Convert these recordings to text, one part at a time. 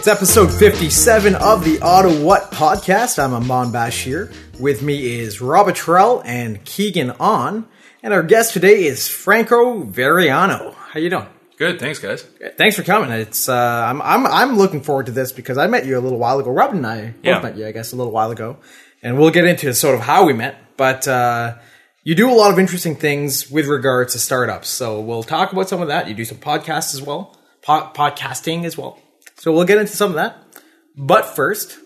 It's episode 57 of the Ottawhat podcast. I'm Amon Bashir. With me is Robert Trell and Keegan On. And our guest today is Franco Varriano. How you doing? Good, thanks, guys. Thanks for coming. It's uh, I'm I'm I'm looking forward to this because I met you a little while ago. Robin and I both Yeah. met you, I guess, a little while ago, and we'll get into sort of how we met. But uh, you do a lot of interesting things with regards to startups, so we'll talk about some of that. You do some podcasts as well, po- podcasting as well. So we'll get into some of that. But first,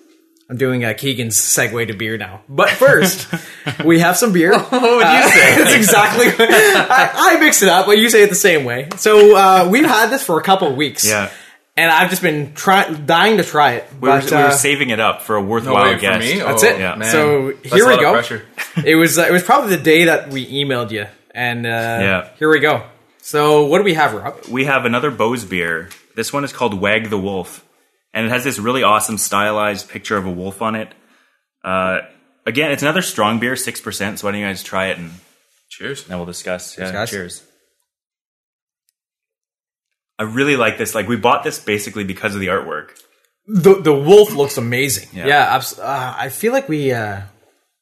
I'm doing uh, Keegan's segue to beer now. But first, we have some beer. what would you say? It's exactly. I, I mix it up, but you say it the same way. So uh, we've had this for a couple of weeks. Yeah. And I've just been try- dying to try it. We were, but, we were uh, saving it up for a No worthwhile way for guest. me. That's Oh, it. yeah. man. So That's here a we lot of go. pressure. it was uh, it was probably the day that we emailed you, and uh, Yeah. here we go. So what do we have, Rob? We have another Beau's beer. This one is called Wag the Wolf, and it has this really awesome stylized picture of a wolf on it. Uh, again, it's another strong beer, six percent. So why don't you guys try it and Cheers. then we'll discuss. Yeah, guys. cheers. I really like this. Like we bought this basically because of the artwork. The the wolf looks amazing. Yeah, Yeah. abs- uh, I feel like we uh,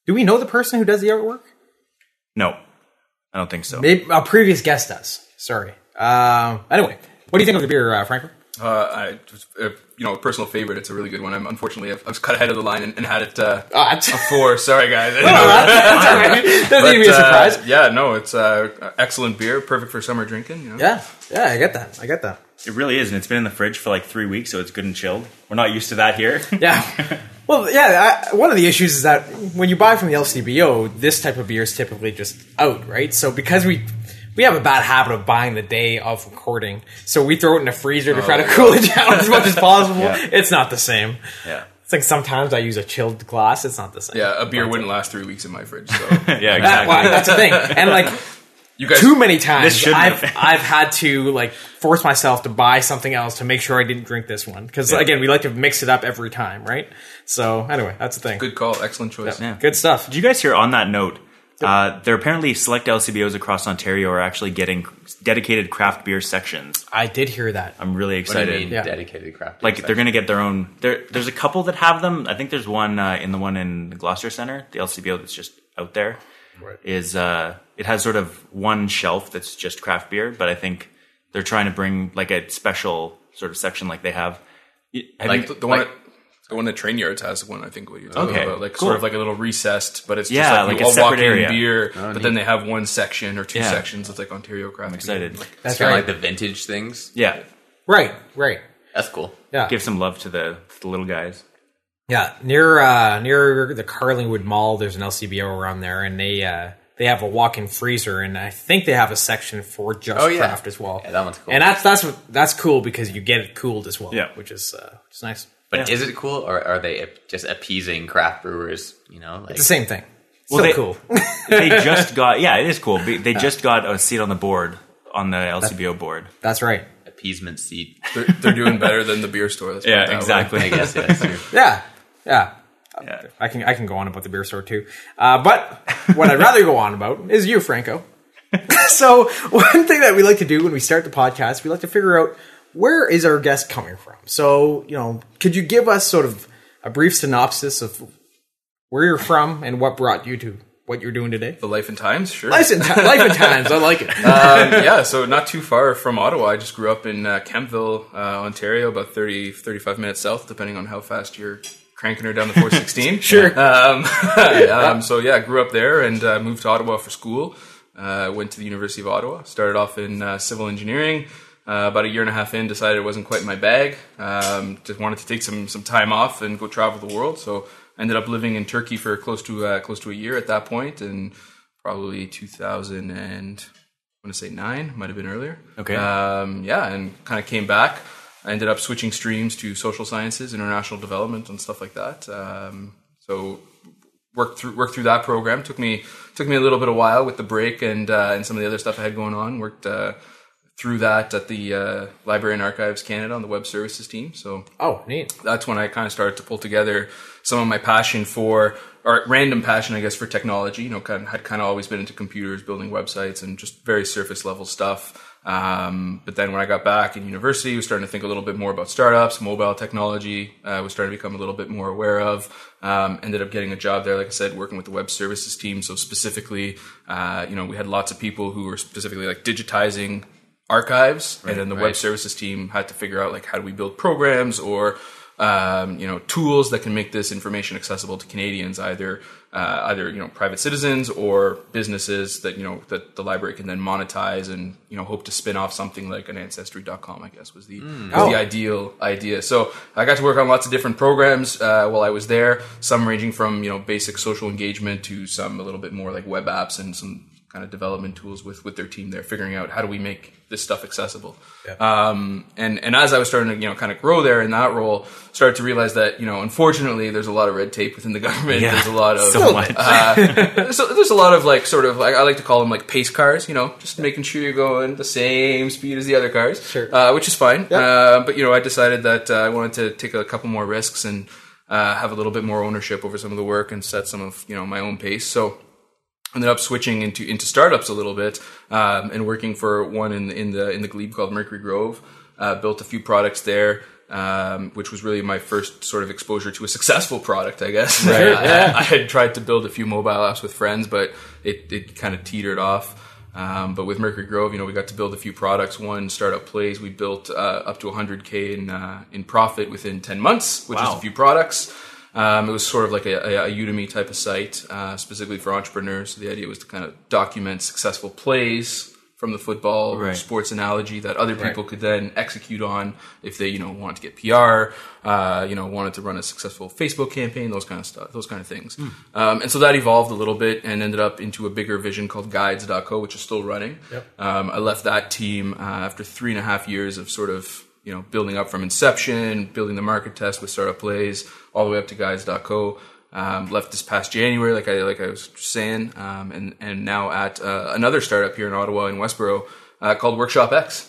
do we know the person who does the artwork? No, I don't think so. Maybe a previous guest does. Sorry. Um, anyway, what do you think of the beer, uh, Franklin? Uh, I, uh, you know, a personal favorite. It's a really good one. I'm unfortunately I've, I was cut ahead of the line and, and had it uh, Oh, that's, a four. Sorry, guys. that's all right. Doesn't need to be a But, uh, surprise. yeah, no, it's uh, excellent beer, perfect for summer drinking. You know? Yeah, yeah, I get that. I get that. It really is, and it's been in the fridge for like three weeks, so it's good and chilled. We're not used to that here. Yeah. Well, yeah. I, one of the issues is that when you buy from the LCBO, this type of beer is typically just out, right? So because we we have a bad habit of buying the day of recording, so we throw it in the freezer to try to oh, cool it down as much as possible. Yeah. It's not the same. yeah, It's like sometimes I use a chilled glass. It's not the same. Yeah, a beer wouldn't last three weeks in my fridge. So yeah, That- exactly. well, that's the thing. And like you guys, too many times, I've I've had to like force myself to buy something else to make sure I didn't drink this one because Yeah. again, we like to mix it up every time, right? So anyway, that's the thing. good call, excellent choice. Yeah. Good stuff. Did you guys hear on that note? Uh, there are apparently select LCBOs across Ontario are actually getting dedicated craft beer sections. I did hear that. I'm really What do you excited. mean Yeah. dedicated craft? Like they're going to get their own. There, there's a couple that have them. I think there's one uh, in the one in the Gloucester Center, the LCBO that's just out there. Is uh, it has sort of one shelf that's just craft beer, but I think they're trying to bring like a special sort of section like they have. Y- have Like- you- The one, Like- at, the one at Train Yards has one. I think what you're talking Okay, about, like cool. sort of like a little recessed, but it's Yeah, just like, like you a all separate walk in area. beer, Oh, but then they have one section or two Yeah. sections. It's like Ontario craft. I'm excited. Beer. That's kind of right. like the vintage things. Yeah, right, right. That's cool. Yeah, give some love to the, the little guys. yeah. Near uh, near the Carlingwood Mall, there's an LCBO around there, and they uh, they have a walk-in freezer, and I think they have a section for just Oh, yeah. craft as well. Yeah, that one's cool. And that's that's that's cool because you get it cooled as well. Yeah. which is uh, which is nice. But Yeah. is it cool, or are they just appeasing craft brewers? You know, like It's the same thing. Well, Still they- cool. they just got yeah, it is cool. They they just got a seat on the board on the LCBO board. that's right. appeasement seat. They're, they're doing better than the beer store. Let's put it Yeah, that way. exactly. I guess yeah, that's true. Yeah, yeah. Yeah. I can I can go on about the beer store too, uh, but what I'd rather go on about is you, Franco. so one thing that we like to do when we start the podcast, we like to figure out where is our guest coming from. So you know, could you give us sort of a brief synopsis of where you're from and what brought you to what you're doing today? The life and times, sure. Life and, ti- life and times, I like it. um, yeah, so not too far from Ottawa. I just grew up in uh, Kemptville, uh, Ontario, about 30, 35 minutes south, depending on how fast you're cranking her down the 416. Sure. Um, um, so yeah, grew up there and uh, moved to Ottawa for school. Uh, went to the University of Ottawa. Started off in uh, civil engineering. Uh, about a year and a half in, decided it wasn't quite my bag. Um, just wanted to take some some time off and go travel the world. So I ended up living in Turkey for close to uh, close to a year at that point, and probably 2000 and I want to say nine, might have been earlier. Okay. Um, yeah, and kind of came back. I ended up switching streams to social sciences, international development, and stuff like that. Um, so worked through worked through that program. took me took me a little bit of while with the break and uh, and some of the other stuff I had going on. Worked uh, through that at the uh, Library and Archives Canada on the web services team. So Oh, neat. that's when I kind of started to pull together some of my passion for or random passion, I guess, for technology. You know, kind of, had kind of always been into computers, building websites, and just very surface level stuff. Um, but then when I got back in university, I was starting to think a little bit more about startups, mobile technology. I uh, was starting to become a little bit more aware of. Um, ended up getting a job there, like I said, working with the web services team. So specifically, uh, you know, we had lots of people who were specifically like digitizing archives, right, and then the right. web services team had to figure out like how do we build programs or um, you know tools that can make this information accessible to Canadians, either uh, either you know private citizens or businesses that you know that the library can then monetize and you know hope to spin off something like an ancestry.com. I guess was the mm. was oh. the ideal idea. So I got to work on lots of different programs uh, while I was there. Some ranging from you know basic social engagement to some a little bit more like web apps and some kind of development tools with with their team there, figuring out how do we make this stuff accessible. Yeah. Um, and and as I was starting to you know kind of grow there in that role, started to realize that you know unfortunately there's a lot of red tape within the government. Yeah, there's a lot of so much. Uh, so there's a lot of like sort of like I like to call them like pace cars. You know, just making sure you're going the same speed as the other cars, sure. uh, which is fine. Yeah. Uh, but you know, I decided that uh, I wanted to take a couple more risks and. Uh, have a little bit more ownership over some of the work and set some of you know my own pace. So ended up switching into into startups a little bit um, and working for one in in the in the glebe called Mercury Grove. Uh, built a few products there, um, which was really my first sort of exposure to a successful product, I guess. Right. I, I, had tried to build a few mobile apps with friends, but it, it kind of teetered off. Um, but with Mercury Grove, you know, we got to build a few products. One startup plays, we built uh, up to 100k in uh, in profit within 10 months, which wow. is a few products. Um, it was sort of like a, a Udemy type of site, uh, specifically for entrepreneurs. So the idea was to kind of document successful plays from the football right. sports analogy that other people right. could then execute on if they, you know, wanted to get PR, uh, you know, wanted to run a successful Facebook campaign, those kind of stuff, those kind of things. Mm. Um, and so that evolved a little bit and ended up into a bigger vision called Guides.co, which is still running. Yep. Um, I left that team uh, after three and a half years of sort of you know, building up from inception, building the market test with startup plays, all the way up to guides.co. Um, left this past January, like I like I was saying, um, and and now at uh, another startup here in Ottawa in Westboro uh, called Workshop X.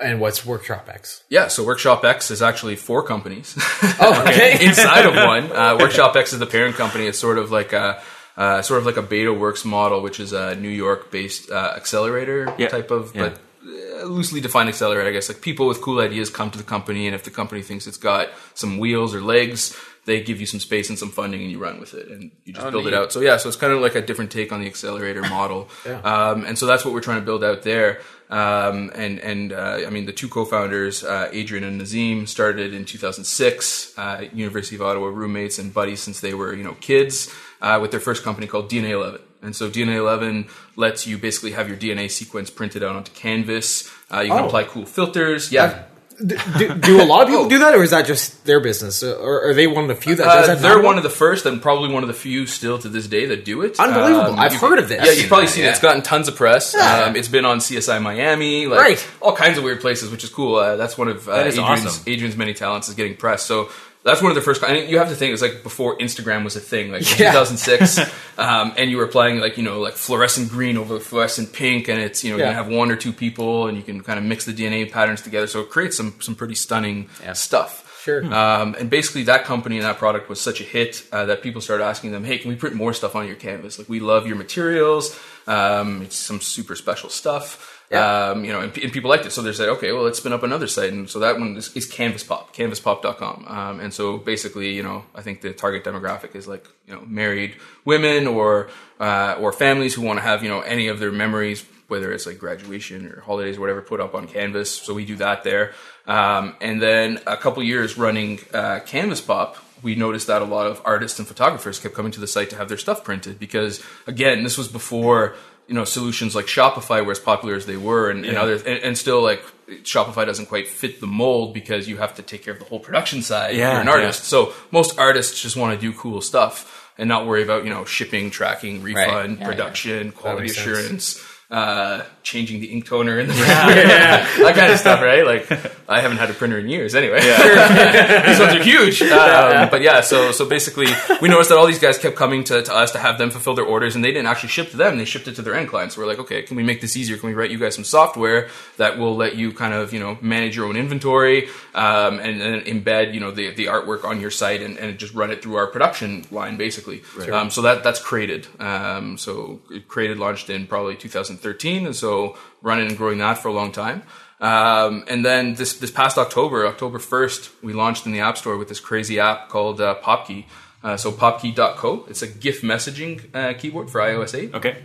And what's Workshop X? Yeah, so Workshop X is actually four companies. Oh, okay. Inside of one, uh, Workshop X is the parent company. It's sort of like a uh, sort of like a BetaWorks model, which is a New York-based uh, accelerator yeah. type of, yeah. but loosely defined accelerator, I guess. Like people with cool ideas come to the company, and if the company thinks it's got some wheels or legs, they give you some space and some funding, and you run with it, and you just oh, build neat. it out. So yeah, so it's kind of like a different take on the accelerator model, yeah. um, and so that's what we're trying to build out there. Um, and and uh, I mean, the two co-founders, uh, Adrian and Nazim, started in 2006. Uh, University of Ottawa roommates and buddies since they were you know kids, uh, with their first company called DNA 11. And so DNA 11 lets you basically have your DNA sequence printed out onto Canvas. Uh, you can oh. apply cool filters. Yeah. do, do, a lot of people oh. do that, or is that just their business, uh, or are they one of the few that does that? Uh, they're one of the first, and probably one of the few still to this day that do it. Unbelievable! Um, I've heard of this. Yeah, you've probably seen yeah. it. It's gotten tons of press. Yeah. Um, it's been on CSI Miami, like right. all kinds of weird places, which is cool. Uh, that's one of uh, that Adrian's, awesome. Adrian's many talents is getting press. So that's one of the first. I mean, you have to think it was like before Instagram was a thing, like yeah. 2006, um, and you were applying like you know like fluorescent green over fluorescent pink, and it's you know yeah. you have one or two people, and you can kind of mix the DNA patterns together, so it creates some some pretty stunning yeah. stuff. Sure. Um, and basically, that company and that product was such a hit uh, that people started asking them, "Hey, can we print more stuff on your canvas? Like, we love your materials. Um, it's some super special stuff." Yeah. Um, you know, and, and, people liked it. So they said, okay, well, let's spin up another site. And so that one is, is Canvas Pop, canvaspop.com. Um, and so basically, you know, I think the target demographic is like, you know, married women or, uh, or families who want to have, you know, any of their memories, whether it's like graduation or holidays or whatever, put up on Canvas. So we do that there. Um, and then a couple years running, uh, Canvas Pop, we noticed that a lot of artists and photographers kept coming to the site to have their stuff printed because again, this was before you know solutions like Shopify were as popular as they were, and, yeah. and others, and, and, still like Shopify doesn't quite fit the mold because you have to take care of the whole production side. Yeah, you're an artist, yeah. so most artists just want to do cool stuff and not worry about you know shipping, tracking, refund, right. yeah, production, quality assurance. Uh, changing the ink toner in the printer, that kind of stuff, right? Like I haven't had a printer in years, anyway. these ones are huge, um, but yeah. So so basically, we noticed that all these guys kept coming to, to us to have them fulfill their orders, and they didn't actually ship to them; they shipped it to their end clients. So we're like, okay, can we make this easier? Can we write you guys some software that will let you kind of you know manage your own inventory um, and, and embed you know the the artwork on your site and, and just run it through our production line, basically. Um, so that that's created. Um, so created launched in probably 2013, and so running and growing that for a long time. Um, and then this this past October, October 1st, we launched in the App Store with this crazy app called uh, Popkey. Uh, so popkey.co. It's a GIF messaging uh, keyboard for iOS 8. Okay.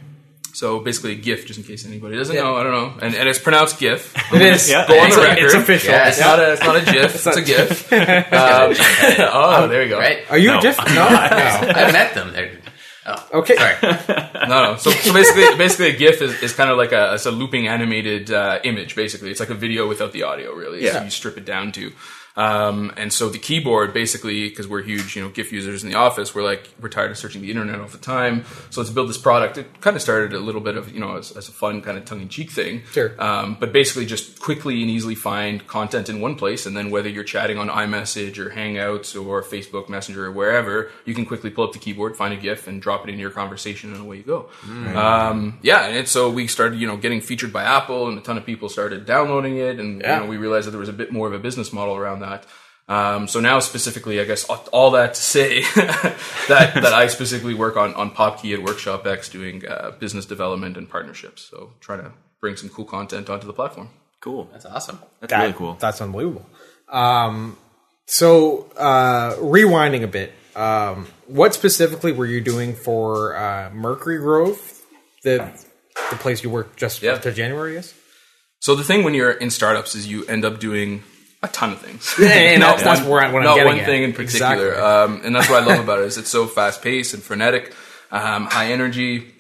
So basically a GIF, just in case anybody doesn't know. I don't know. And, and it's pronounced GIF. It is. Yeah. Go on it's, the a- record. it's official. Yeah. It's not a it's not a GIF. it's a GIF. Um, oh, there you go. Right? Are you No. a diff? No. no. I've met them. They're, oh, Okay. sorry. No, no. So, so basically, basically, a GIF is, is kind of like a, it's a looping animated uh, image. Basically, it's like a video without the audio. Really, Yeah. so you strip it down to. Um, and so the keyboard, basically, because we're huge, you know, GIF users in the office, we're like we're tired of searching the internet all the time. So let's build this product. It kind of started a little bit of you know as, as a fun kind of tongue in cheek thing. Sure. Um, but basically, just quickly and easily find content in one place, and then whether you're chatting on iMessage or Hangouts or Facebook Messenger or wherever, you can quickly pull up the keyboard, find a GIF, and drop it into your conversation, and away you go. Um, yeah, and so we started, you know, getting featured by Apple, and a ton of people started downloading it, and Yeah. you know, we realized that there was a bit more of a business model around that. Um, so now, specifically, I guess all- all that to say that that I specifically work on on PopKey at Workshop X, doing uh, business development and partnerships. So trying to bring some cool content onto the platform. Cool. That's awesome. That's That- really cool. That's unbelievable. Um, so uh, rewinding a bit, um, what specifically were you doing for uh, Mercury Grove, the the place you worked just Yeah. after January? Yes. So the thing when you're in startups is you end up doing a ton of things. Yeah, and that's- Not that's where I- what I'm getting one at. thing in particular. Exactly. Um, and that's what I love about it is it's so fast paced and frenetic, um, high energy.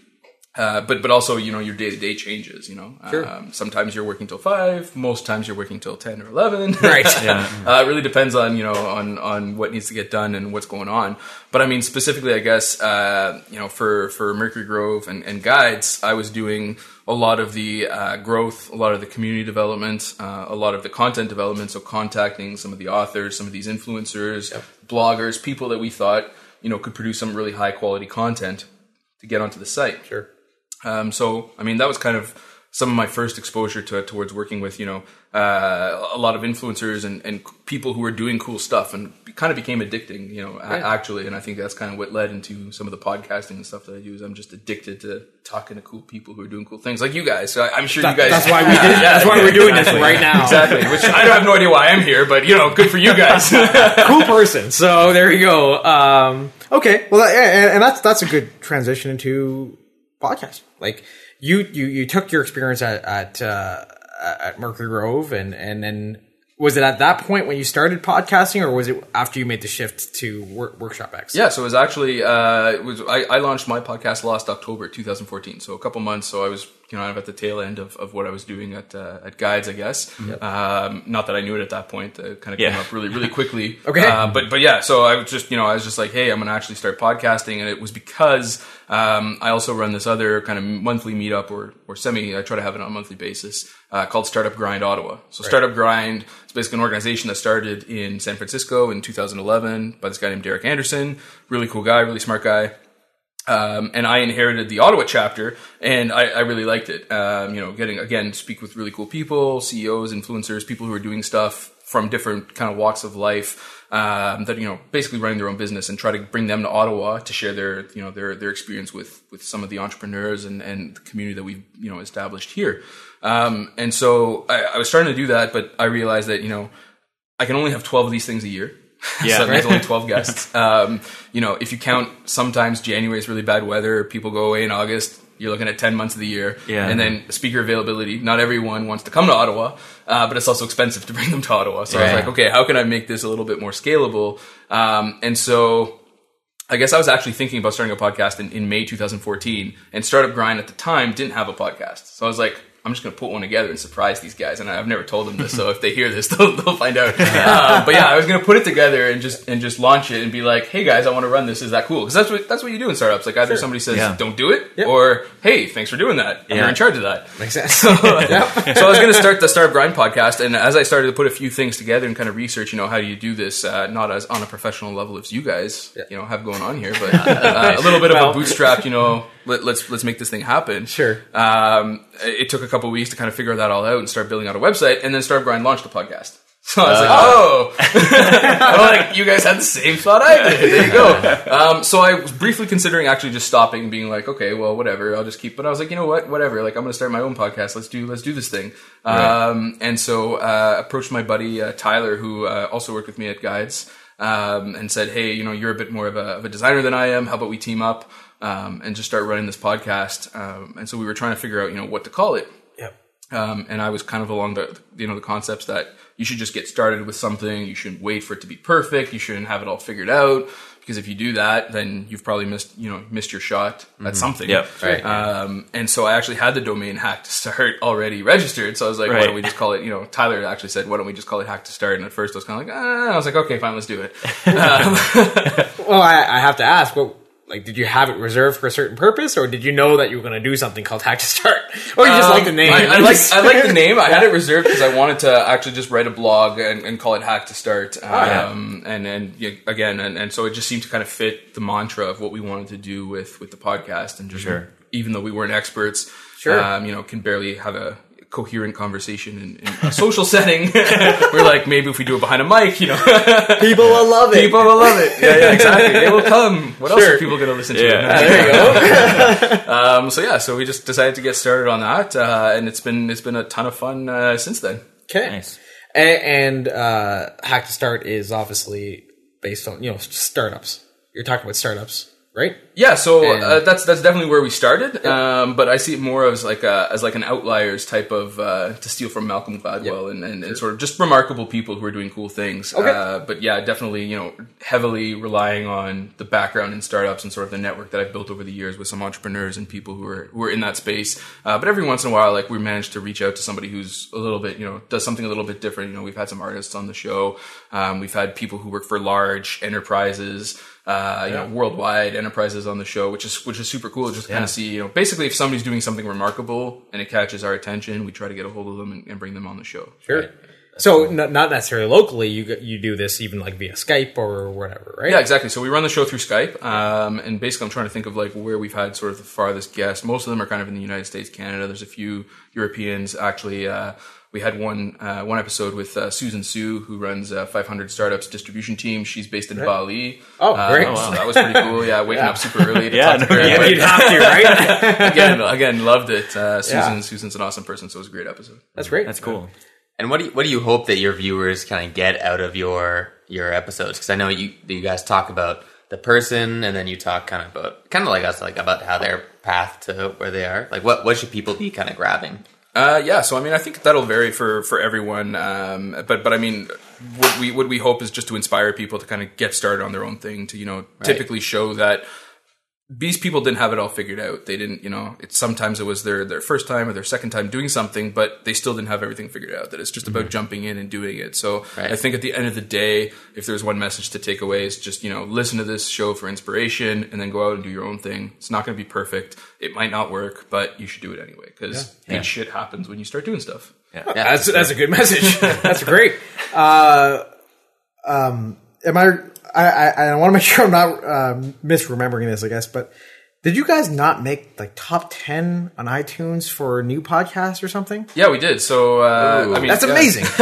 Uh, but but also you know your day to day changes. You know, Sure. um, sometimes you're working till five. Most times you're working till ten or eleven. Right. Yeah. uh, it really depends on you know on on what needs to get done and what's going on. But I mean specifically, I guess uh, you know for for Mercury Grove and, and guides, I was doing a lot of the uh, growth, a lot of the community development, uh, a lot of the content development. So contacting some of the authors, some of these influencers, bloggers, people that we thought you know could produce some really high quality content to get onto the site. Sure. Um, so, I mean, that was kind of some of my first exposure to towards working with, you know, uh, a lot of influencers and, and people who are doing cool stuff and kind of became addicting, you know, a- actually. And I think that's kind of what led into some of the podcasting and stuff that I do is I'm just addicted to talking to cool people who are doing cool things like you guys. So I, I'm sure you guys. That's why we did. that's why we're doing this right now. Exactly. Which I don't have no idea why I'm here, but you know, good for you guys. cool person. So there you go. Um, okay, well, and, and that's that's a good transition into podcast. Like you, you, you took your experience at at, uh, at Mercury Grove, and and then was it at that point when you started podcasting, or was it after you made the shift to work, Workshop X? Yeah, so it was actually uh, it was I, I launched my podcast last October 2014, so a couple months. So I was you know kind of at the tail end of, of what I was doing at uh, at Guides, I guess. Um, not that I knew it at that point. It kind of came up really really quickly. Okay. uh, but but yeah, so I was just you know I was just like, hey, I'm gonna actually start podcasting, and it was because um, I also run this other kind of monthly meetup or or semi. I try to have it on a monthly basis uh, called Startup Grind Ottawa. So Startup Grind is basically an organization that started in San Francisco in 2011 by this guy named Derek Anderson. Really cool guy, really smart guy. Um, and I inherited the Ottawa chapter, and I, I really liked it. Um, you know, getting again speak with really cool people, CEOs, influencers, people who are doing stuff from different kind of walks of life um, that you know basically running their own business and try to bring them to Ottawa to share their you know their their experience with with some of the entrepreneurs and and the community that we've you know established here. Um, and so I, I was starting to do that, but I realized that you know I can only have twelve of these things a year. Yeah. so that means only 12 guests. Um, you know, if you count sometimes January is really bad weather, people go away in August, you're looking at 10 months of the year. Yeah. And then speaker availability. Not everyone wants to come to Ottawa, uh, but it's also expensive to bring them to Ottawa. So I was like, okay, how can I make this a little bit more scalable? Um, and so I guess I was actually thinking about starting a podcast in, in May 2014, and Startup Grind at the time didn't have a podcast. So I was like, I'm just going to put one together and surprise these guys. And I've never told them this, so if they hear this, they'll, they'll find out. Uh, but yeah, I was going to put it together and just and just launch it and be like, "Hey guys, I want to run this. Is that cool?" Because that's what that's what you do in startups. Like either somebody says, Yeah. "Don't do it," Yep. or "Hey, thanks for doing that. Yeah. You're in charge of that." Makes sense. so, so I was going to start the Startup Grind podcast, and as I started to put a few things together and kind of research, you know, how do you do this, uh, not as on a professional level as you guys, you know, have going on here, but uh, a little bit of a bootstrap, you know, let, let's let's make this thing happen. Sure. Um, it took a couple weeks to kind of figure that all out and start building out a website, and then Startup Grind launched the podcast. So I was like, oh, I'm like, you guys had the same thought I did. There you go. Um, so I was briefly considering actually just stopping and being like, okay, well, whatever, I'll just keep. But I was like, you know what, whatever. Like, I'm going to start my own podcast. Let's do, let's do this thing. Um, and so uh, approached my buddy uh, Tyler, who uh, also worked with me at Guides, um, and said, hey, you know, you're a bit more of a, of a designer than I am. How about we team up um, and just start running this podcast? Um, and so we were trying to figure out, you know, what to call it Yep. um, and I was kind of along the you know the concepts that you should just get started with something. You shouldn't wait for it to be perfect. You shouldn't have it all figured out because if you do that, then you've probably missed you know missed your shot at something. Yep. Right. Um, and so I actually had the domain hack to start already registered. So I was like, why don't we just call it? You know, Tyler actually said, why don't we just call it hack to start? And at first I was kind of like, ah. I was like, okay, fine, let's do it. Well, I, I have to ask, what like did you have it reserved for a certain purpose, or did you know that you were going to do something called Hack to Start, or you just like the Um, name? I, I like I like the name. I had it reserved because I wanted to actually just write a blog and, and call it Hack to Start. Oh, yeah. Um, and and yeah, again, and, and so it just seemed to kind of fit the mantra of what we wanted to do with with the podcast. And just Sure. even though we weren't experts, Sure. um, you know, can barely have a coherent conversation in, in a social setting. we're like, maybe if we do it behind a mic, you know, People will love it. people will love it. Yeah, yeah, exactly. They will come. What else are people going to listen to? Yeah. there you go. Um, so yeah, so we just decided to get started on that, uh, and it's been it's been a ton of fun uh, since then. Okay. Nice. A- And uh, Hack to Start is obviously based on you know startups. You're talking about startups, right? Yeah, so And- uh, that's that's definitely where we started. Um, but I see it more as like a, as like an outliers type of uh, to steal from Malcolm Gladwell and, and, and sort of just remarkable people who are doing cool things. Okay. Uh, but yeah, definitely you know heavily relying on the background in startups and sort of the network that I've built over the years with some entrepreneurs and people who are who are in that space. Uh, but every once in a while, like we managed to reach out to somebody who's a little bit you know does something a little bit different. You know, we've had some artists on the show. Um, we've had people who work for large enterprises uh, you know, worldwide enterprises on the show, which is which is super cool. Just kind of see, you know, basically if somebody's doing something remarkable and it catches our attention, we try to get a hold of them and, and bring them on the show. Sure. So n- not necessarily locally. You you do this even like via Skype or whatever, right? Yeah, exactly. So we run the show through Skype, um, and basically, I'm trying to think of like where we've had sort of the farthest guests. Most of them are kind of in the United States, Canada. There's a few Europeans. Actually, uh, we had one uh, one episode with uh, Susan Su, who runs uh, 500 Startups distribution team. She's based in Bali. Oh, Uh, great. So that was pretty cool. Yeah, waking up super early to Yeah, talk to no, her. yeah, But- You'd have to, right? again, again, loved it. Uh, Susan, Yeah. Susan's an awesome person, so it was a great episode. That's great. That's cool. And what do you, what do you hope that your viewers kind of get out of your your episodes? Because I know you you guys talk about the person, and then you talk kind of about kind of like us, like about how their path to where they are. Like what what should people be kind of grabbing? Uh, yeah, so I mean, I think that'll vary for for everyone. Um, but but I mean, what we what we hope is just to inspire people to kind of get started on their own thing. To you know, typically show that these people didn't have it all figured out. They didn't, you know, it sometimes it was their their first time or their second time doing something, but they still didn't have everything figured out. That it's just about jumping in and doing it. So Right. I think at the end of the day, if there's one message to take away, is just you know listen to this show for inspiration and then go out and do your own thing. It's not going to be perfect. It might not work, but you should do it anyway because good shit happens when you start doing stuff. That's that's a good message. that's great. Uh, um, am I? I I, I want to make sure I'm not um, misremembering this. I guess, but did you guys not make like top ten on iTunes for new podcasts or something? Yeah, we did. So uh, I mean, That's yeah. amazing.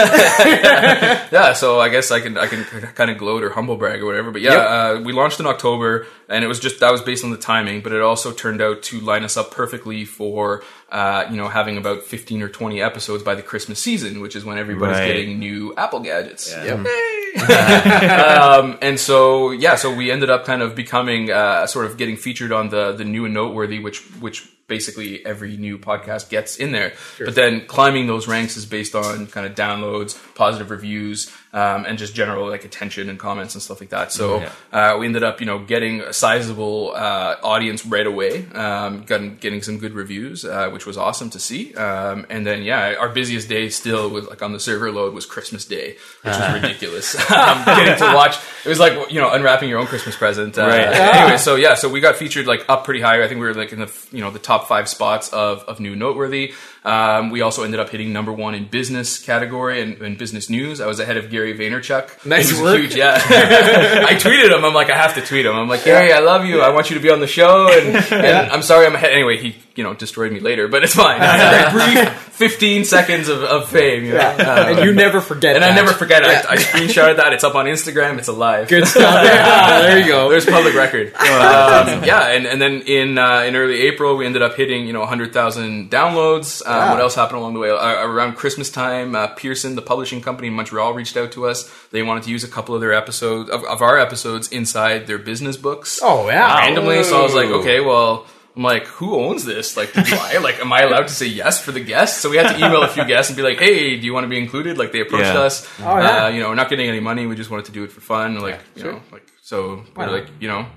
yeah, so I guess I can I can kind of gloat or humble brag or whatever. But yeah, uh, we launched in October, and it was just that was based on the timing, but it also turned out to line us up perfectly for uh, you know having about fifteen or twenty episodes by the Christmas season, which is when everybody's Right. getting new Apple gadgets. um, and so yeah, so we ended up kind of becoming uh, sort of getting featured on the the new and noteworthy, which which basically every new podcast gets in there. But then climbing those ranks is based on kind of downloads, positive reviews, um, and just general like attention and comments and stuff like that. So uh, we ended up, you know, getting a sizable uh, audience right away, um, got, getting some good reviews, uh, which was awesome to see. Um, and then, yeah, our busiest day still was like on the server load was Christmas Day, which was ridiculous. um, getting to watch, it was like you know unwrapping your own Christmas present. Uh, Right. Anyway, so yeah, so we got featured like up pretty high. I think we were like in the you know the top five spots of of new noteworthy. Um, we also ended up hitting number one in business category and, and business news. I was ahead of Gary Vaynerchuk. Nice work. Huge, yeah. I tweeted him. I'm like, I have to tweet him. I'm like, Gary, I love you. I want you to be on the show. And, and I'm sorry, I'm ahead. Anyway, he you know destroyed me later, but it's fine. A brief 15 seconds of, of fame. You know? Um, and you never forget. and I never forget it. I, I screenshotted that. It's up on Instagram. It's alive. Good stuff. Yeah, there you go. There's public record. Um, yeah, and, and then in uh, in early April, we ended up hitting you know 100,000 downloads. Um, Yeah. What else happened along the way? Uh, around Christmas time, uh, Pearson, the publishing company in Montreal, reached out to us. They wanted to use a couple of their episodes of, of our episodes inside their business books Oh yeah. randomly. So I was like, okay, well. I'm like, who owns this? Like, do I like, am I allowed to say yes for the guests? So we had to email a few guests and be like, hey, do you want to be included? Like, they approached Yeah. us. Oh, yeah. Uh, you know, we're not getting any money. We just wanted to do it for fun. Like, you know, like so we're not? like, you know,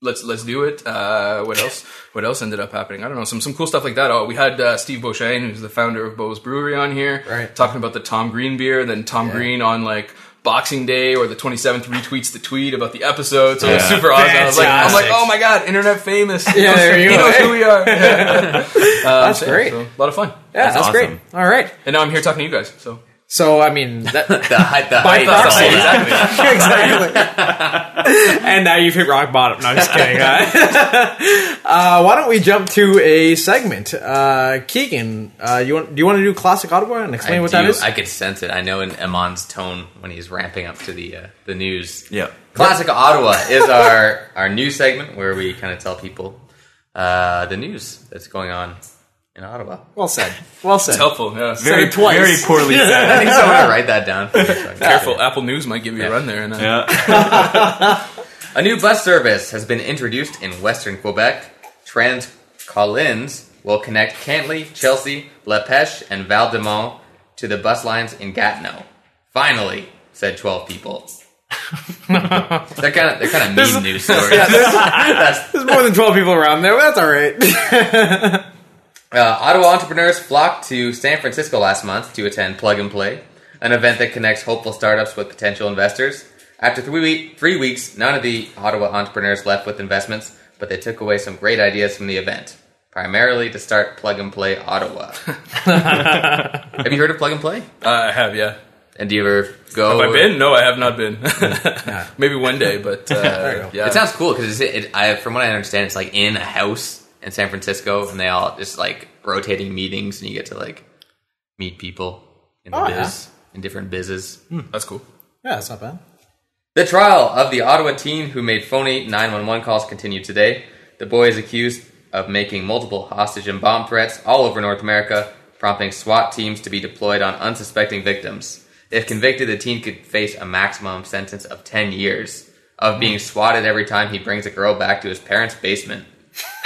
let's let's do it. Uh, what else? What else ended up happening? I don't know. Some some cool stuff like that. Oh, we had uh, Steve Beauchesne, who's the founder of Beau's Brewery, on here, Right. talking about the Tom Green beer. Then Tom Green on like. Boxing Day or the 27th retweets the tweet about the episode, so it was super awesome. I was like, I'm like, oh my god, internet famous. He Yeah, knows- there you he go. knows who we are. that's um, great. So, a lot of fun. Yeah, that's, That's great. All right. And now I'm here talking to you guys. So So I mean, that, The height, the By height. proxy. exactly. exactly. and now you've hit rock bottom. No, I'm just kidding. uh, why don't we jump to a segment? Uh, Keegan, uh, you want? Do you want to do classic Ottawa and explain I, what do, that is? I could sense it. I know in Amon's tone when he's ramping up to the uh, the news. Yeah. Classic Ottawa is our our news segment where we kind of tell people uh, the news that's going on in Ottawa. well said. Well said. It's helpful. Yeah. Very, twice. very poorly I said. think so. I'm gonna write that down. Careful, Apple News might give you a run there. And, uh, Yeah. A new bus service has been introduced in Western Quebec. Trans Collins will connect Cantley, Chelsea, La Pêche, and Val-des-Monts to the bus lines in Gatineau. Finally, said 12 people. they're kind of they're kind of mean news stories. That's There's more than twelve people around there. But that's all right. Uh, Ottawa entrepreneurs flocked to San Francisco last month to attend Plug and Play, an event that connects hopeful startups with potential investors. After three, week, three weeks, none of the Ottawa entrepreneurs left with investments, but they took away some great ideas from the event, primarily to start Plug and Play Ottawa. have you heard of Plug and Play? Uh, I have, yeah. And do you ever go? Have I been? No, I have not been. Maybe one day, but uh, yeah. It sounds cool because it, it, I, from what I understand, it's like in a house in San Francisco, and they all just like rotating meetings, and you get to like meet people in the Oh, biz, in different bizes. Hmm. That's cool. yeah, that's not bad. The trial of the Ottawa teen who made phony 911 calls continued today. The boy is accused of making multiple hostage and bomb threats all over North America, prompting SWAT teams to be deployed on unsuspecting victims. If convicted, the teen could face a maximum sentence of 10 years of being hmm. swatted every time he brings a girl back to his parents' basement.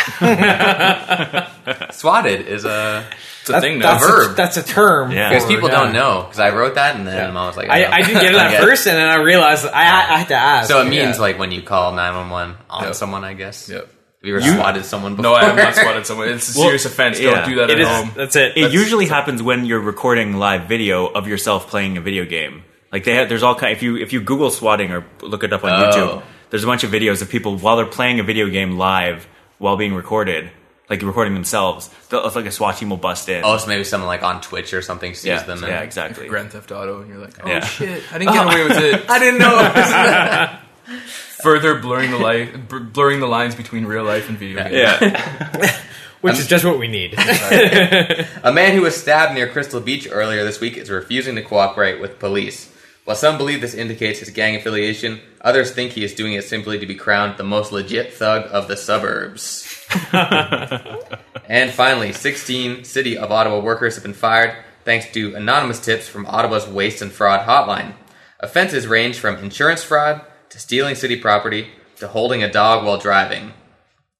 swatted is a It's a thing now. That's verb. A, that's a term. Yeah. because for- people yeah. don't know. Because I wrote that and then mom was like, I, don't I know. didn't get it at first, and then I realized I, I, I had to ask. So it means Yeah. like when you call 911 on Yep. someone, I guess. Yep. Have you ever swatted someone before? No, I have not swatted someone. It's a Well, serious offense. Don't do that it at is. home. That's it. It That's- usually happens when you're recording live video of yourself playing a video game. Like they have, there's all kind. If you if you Google swatting or look it up on Oh. YouTube, there's a bunch of videos of people while they're playing a video game live while being recorded, like recording themselves. They'll- It's like a SWAT team will bust in. Oh, so maybe someone like on Twitch or something sees yeah, them. And, yeah, exactly. Grand Theft Auto, and you're like, oh Yeah. shit, I didn't oh, get away with it. I didn't know. Further blurring the light, blurring the lines between real life and video games. Yeah, which is just what we need. a man who was stabbed near Crystal Beach earlier this week is refusing to cooperate with police. While some believe this indicates his gang affiliation, others think he is doing it simply to be crowned the most legit thug of the suburbs. and finally, 16 City of Ottawa workers have been fired thanks to anonymous tips from Ottawa's waste and fraud hotline. Offenses range from insurance fraud to stealing city property to holding a dog while driving.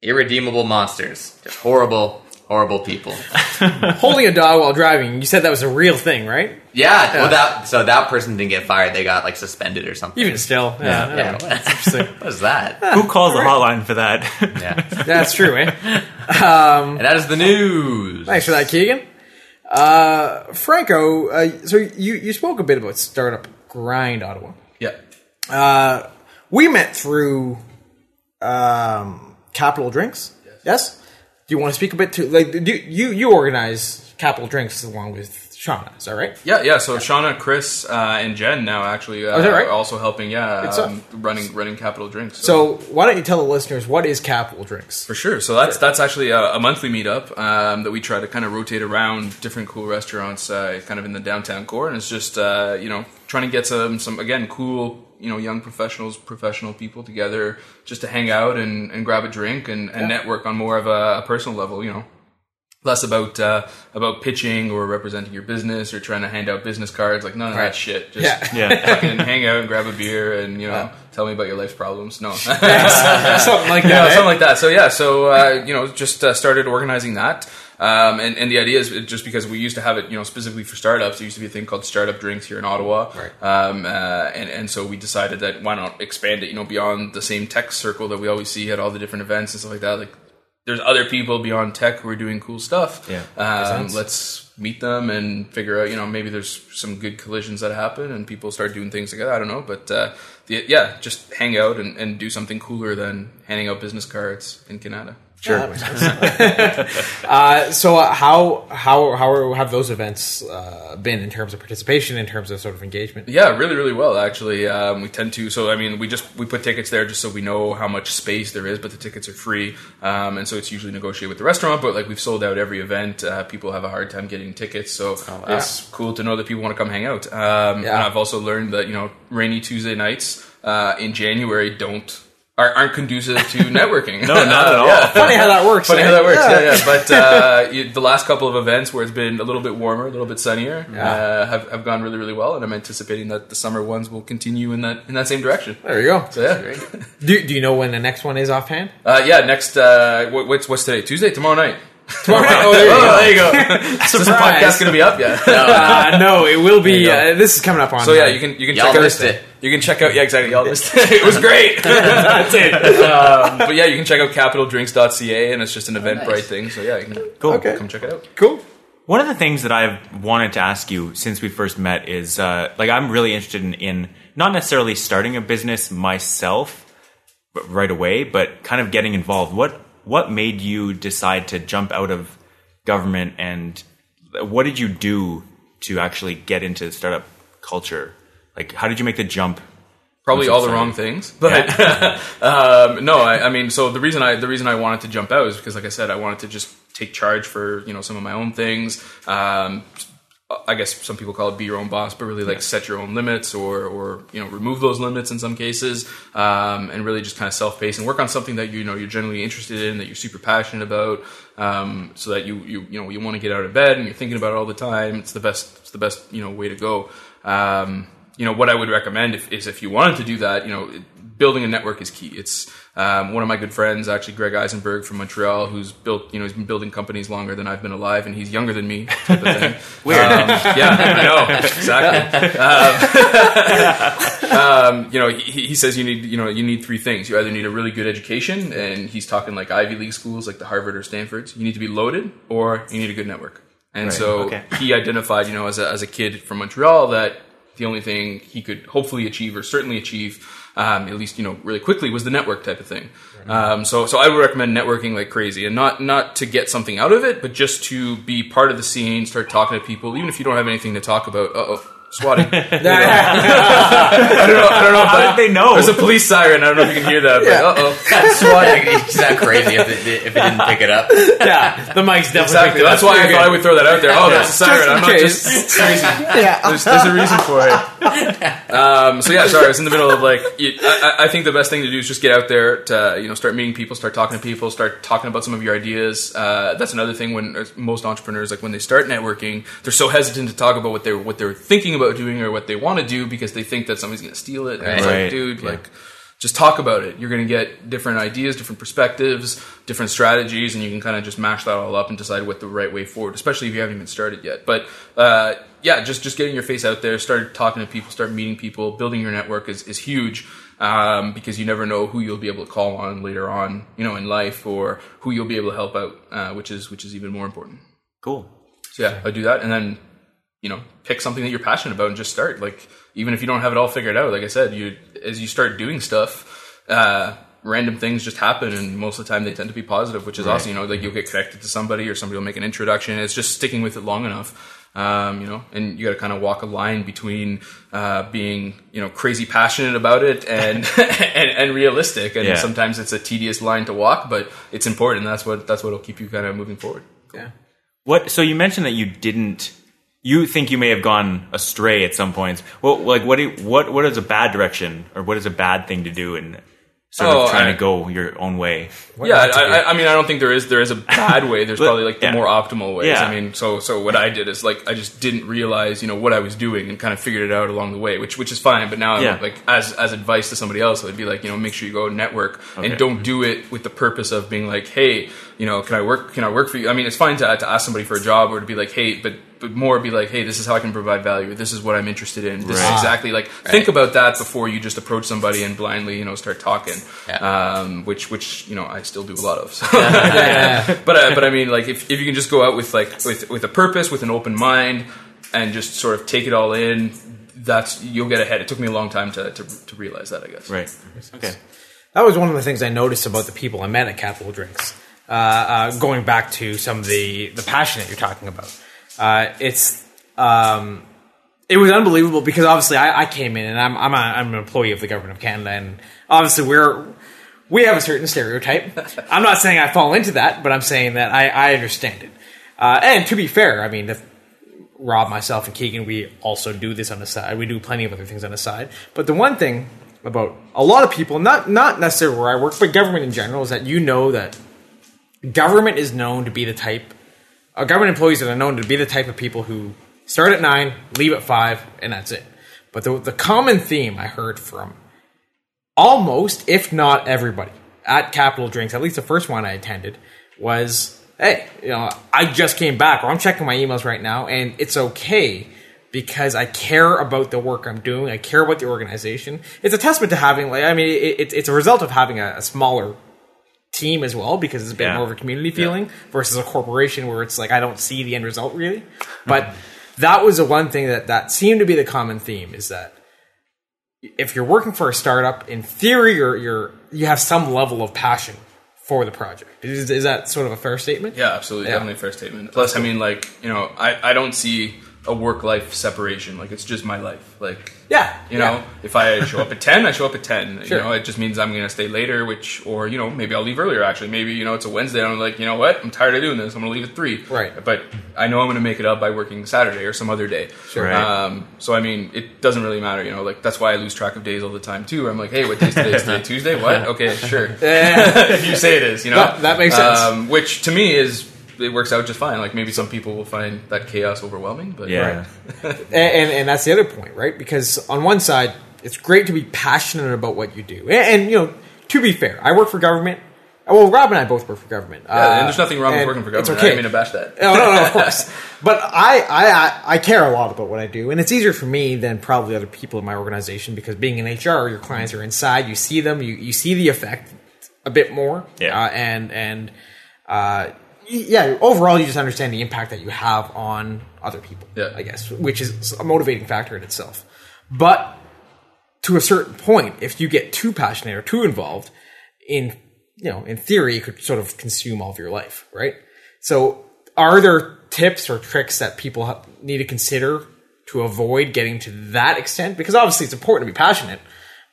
Irredeemable monsters. Just horrible, horrible people. Holding a dog while driving. You said that was a real thing, right? Yeah, well, that so that person didn't get fired; they got like suspended or something. Even still, yeah, I yeah. That's interesting. what is that? Who calls the hotline for that? Yeah, That's true, eh? and that is the news. Thanks for that, Keegan. Uh, Franco, uh, so you you spoke a bit about startup grind, Ottawa. Yeah. Uh, we met through um, Capital Drinks. Yes. Do you want to speak a bit to like? Do you you organize Capital Drinks along with Shauna? Is that right? Yeah, yeah. So Shauna, Chris, uh, and Jen now actually uh, Oh, right? are also helping. Yeah, um, running running Capital Drinks. So why don't you tell the listeners what is Capital Drinks? For sure. So that's that's actually a, a monthly meetup um, that we try to kind of rotate around different cool restaurants, uh, kind of in the downtown core, and it's just uh, you know trying to get some some again cool you know young professionals, professional people together just to hang out and, and grab a drink and, and network on more of a, a personal level. You know. Less about uh, about pitching or representing your business or trying to hand out business cards, like none of that shit. Just Yeah. yeah. fucking hang out and grab a beer and you know tell me about your life's problems. No, something like that. yeah, eh? something like that. So yeah, so uh, you know, just uh, started organizing that. Um, and, and the idea is just because we used to have it, you know, specifically for startups. There used to be a thing called startup drinks here in Ottawa, Right. um, uh, and and so we decided that why not expand it, you know, beyond the same tech circle that we always see at all the different events and stuff like that. Like, there's other people beyond tech who are doing cool stuff. Yeah. um, let's meet them and figure out, you know, maybe there's some good collisions that happen and people start doing things together. I don't know, but uh, the, yeah, just hang out and, and do something cooler than handing out business cards in Canada. Sure. uh, so uh, how how how have those events uh, been in terms of participation, in terms of sort of engagement? Yeah, really, really well. Actually, um, we tend to. So, I mean, we just we put tickets there just so we know how much space there is, but the tickets are free, um, and so it's usually negotiated with the restaurant. But like we've sold out every event. Uh, people have a hard time getting tickets, so it's cool to know that people want to come hang out. Um, Yeah. And I've also learned that you know rainy Tuesday nights uh, in January don't. Are, aren't conducive to networking. No, not at all. Yeah. Funny how that works. Funny eh? how that works. Yeah, yeah. But uh, you, the last couple of events where it's been a little bit warmer, a little bit sunnier, uh, have, have gone really, really well, and I'm anticipating that the summer ones will continue in that in that same direction. There you go. So yeah, Do, do you know when the next one is offhand? uh, yeah. Next, uh, what, what's what's today? Tuesday, tomorrow night. Tomorrow night. Oh, there you go. there you go. Is this podcast going to be up yet? Uh, no, it will be. you. Uh, this is coming up on. So yeah, you can you can Y'all check out missed it. You can check out yeah exactly y'all missed it. it was great. That's it. Um, but yeah, you can check out capitaldrinks.ca and it's just an Eventbrite nice. thing. So yeah, you can Cool. Okay. come check it out. cool. One of the things that I've wanted to ask you since we first met is uh, like I'm really interested in, in not necessarily starting a business myself but right away, but kind of getting involved. What what made you decide to jump out of government, and what did you do to actually get into startup culture? Like, how did you make the jump? Probably all the wrong things, but um, no. I, I mean, so the reason I the reason I wanted to jump out is because, like I said, I wanted to just take charge for you know some of my own things. Um, I guess some people call it be your own boss, but really like set your own limits or or you know remove those limits in some cases, um, and really just kind of self pace and work on something that you know you're generally interested in, that you're super passionate about, um, so that you you you know you want to get out of bed and you're thinking about it all the time. It's the best it's the best you know way to go. Um, you know what I would recommend if, is if you wanted to do that, you know, building a network is key. It's um, one of my good friends, actually Greg Isenberg from Montreal, who's built, you know, he's been building companies longer than I've been alive, and he's younger than me. Type of thing. Weird. Um, yeah, I know exactly. Um, um, you know, he, he says you need, you know, you need three things. You either need a really good education, and he's talking like Ivy League schools, like the Harvard or Stanford's. You need to be loaded, or you need a good network. And so okay. he identified, you know, as a, as a kid from Montreal that the only thing he could hopefully achieve or certainly achieve, um, at least, you know, really quickly was the network type of thing. Um, so, so I would recommend networking like crazy and not, not to get something out of it, but just to be part of the scene, start talking to people, even if you don't have anything to talk about. Uh oh. Swatting. I don't know. I don't know. How but did they know? There's a police siren. I don't know if you can hear that. But uh oh. That's why it's that crazy if it, if it didn't pick it up. yeah, the mic's definitely. Exactly. picked it That's why I Very thought I would throw that out there. Oh, there's a siren. I'm not case. just crazy. Yeah. There's, there's a reason for it. Um, so yeah, sorry, I was in the middle of like. I, I- I think the best thing to do is just get out there to you know start meeting people, start talking to people, start talking about some of your ideas. Uh, that's another thing when uh, most entrepreneurs like when they start networking, they're so hesitant to talk about what they're what they're thinking about doing or what they want to do because they think that somebody's going to steal it. Right. like, dude, like. just talk about it. You're going to get different ideas, different perspectives, different strategies, and you can kind of just mash that all up and decide what the right way forward. Especially if you haven't even started yet. But uh, yeah, just just getting your face out there, start talking to people, start meeting people, building your network is is huge. Um, because you never know who you'll be able to call on later on, you know, in life, or who you'll be able to help out, uh, which is which is even more important. Cool. So yeah, I do that, and then you know, pick something that you're passionate about and just start. Like even if you don't have it all figured out, like I said, you as you start doing stuff, uh, random things just happen, and most of the time they tend to be positive, which is awesome. You know, like you'll get connected to somebody, or somebody will make an introduction. It's just sticking with it long enough. Um, you know, and you got to kind of walk a line between uh, being, you know, crazy passionate about it and and, and, realistic. And Yeah. sometimes it's a tedious line to walk, but it's important. That's what that's what'll keep you kind of moving forward. Yeah. What? So you mentioned that you didn't. You think you may have gone astray at some points. Well, like what? Do, what? What is a bad direction, or what is a bad thing to do in sort Oh, of trying I- to go your own way? What yeah, I. I, I mean, I don't think there is there is a bad way. There's But- probably like the yeah. more optimal ways. Yeah. I mean, so so what I did is like I just didn't realize you know what I was doing and kind of figured it out along the way, which which is fine. But now I'm Yeah. like as as advice to somebody else, I'd be like you know make sure you go network Okay. and don't do it with the purpose of being like hey you know can I work can I work for you? I mean, it's fine to to ask somebody for a job or to be like hey, but but more be like hey, this is how I can provide value. This is what I'm interested in. This Right. is exactly like think about that before you just approach somebody and blindly you know start talking. Yeah. Um, which which you know I still do a lot of. So. but uh, but I mean, like if, if you can just go out with like with with a purpose, with an open mind, and just sort of take it all in, that's you'll get ahead. It took me a long time to to, to realize that, I guess. Right. Okay. That was one of the things I noticed about the people I met at Capital Drinks. Uh, uh, going back to some of the the passion that you're talking about, uh, it's um, it was unbelievable because obviously I, I came in and I'm I'm, a, I'm an employee of the government of Canada and obviously we're we have a certain stereotype. I'm not saying I fall into that, but I'm saying that I, I understand it. Uh, and to be fair, I mean, if Rob, myself, and Keegan, we also do this on the side. We do plenty of other things on the side. But the one thing about a lot of people, not not necessarily where I work, but government in general, is that you know that government is known to be the type. Uh, government employees that are known to be the type of people who start at nine, leave at five, and that's it. But the the common theme I heard from almost, if not everybody, at Capital Drinks, at least the first one I attended, was hey, you know, I just came back, or I'm checking my emails right now, and it's okay because I care about the work I'm doing. I care about the organization. It's a testament to having, like, I mean, it, it, it's a result of having a, a smaller team as well because it's a bit Yeah. more of a community feeling versus a corporation where it's like I don't see the end result really. But that was the one thing that that seemed to be the common theme is that if you're working for a startup, in theory, you're, you're you have some level of passion for the project. Is, is that sort of a fair statement? Yeah, absolutely, Yeah. definitely a fair statement. Plus, I mean, like you know, I I don't see a work life separation. Like it's just my life. Like Yeah, You yeah. know, if I show up at ten, I show up at ten. Sure. You know, it just means I'm going to stay later, which, or you know, maybe I'll leave earlier. Actually, maybe you know, it's a Wednesday. and I'm like, you know what? I'm tired of doing this. I'm going to leave at three. Right. But I know I'm going to make it up by working Saturday or some other day. Sure. Right. Um, so I mean, it doesn't really matter. You know, like that's why I lose track of days all the time too. I'm like, hey, what day's today? Is today Tuesday? What? Okay, sure. if you say it is, you know, That- that makes sense. Um, which to me is. It works out just fine. Like maybe some people will find that chaos overwhelming, but Yeah. and, and and that's the other point, right? Because on one side, it's great to be passionate about what you do, and, and you know, to be fair, I work for government. Well, Rob and I both work for government. Yeah, and there's nothing wrong with working for it's government. okay. I didn't mean to bash that. No, no, no, of course. But I, I, I, I care a lot about what I do, and it's easier for me than probably other people in my organization because being in HR, your clients are inside. You see them, you, you see the effect a bit more, Yeah. uh, and and uh, y- yeah. Overall, you just understand the impact that you have on other people. Yeah. I guess, which is a motivating factor in itself. But to a certain point, if you get too passionate or too involved, in you know, in theory, it could sort of consume all of your life, right? So, are there tips or tricks that people need to consider to avoid getting to that extent? Because obviously, it's important to be passionate.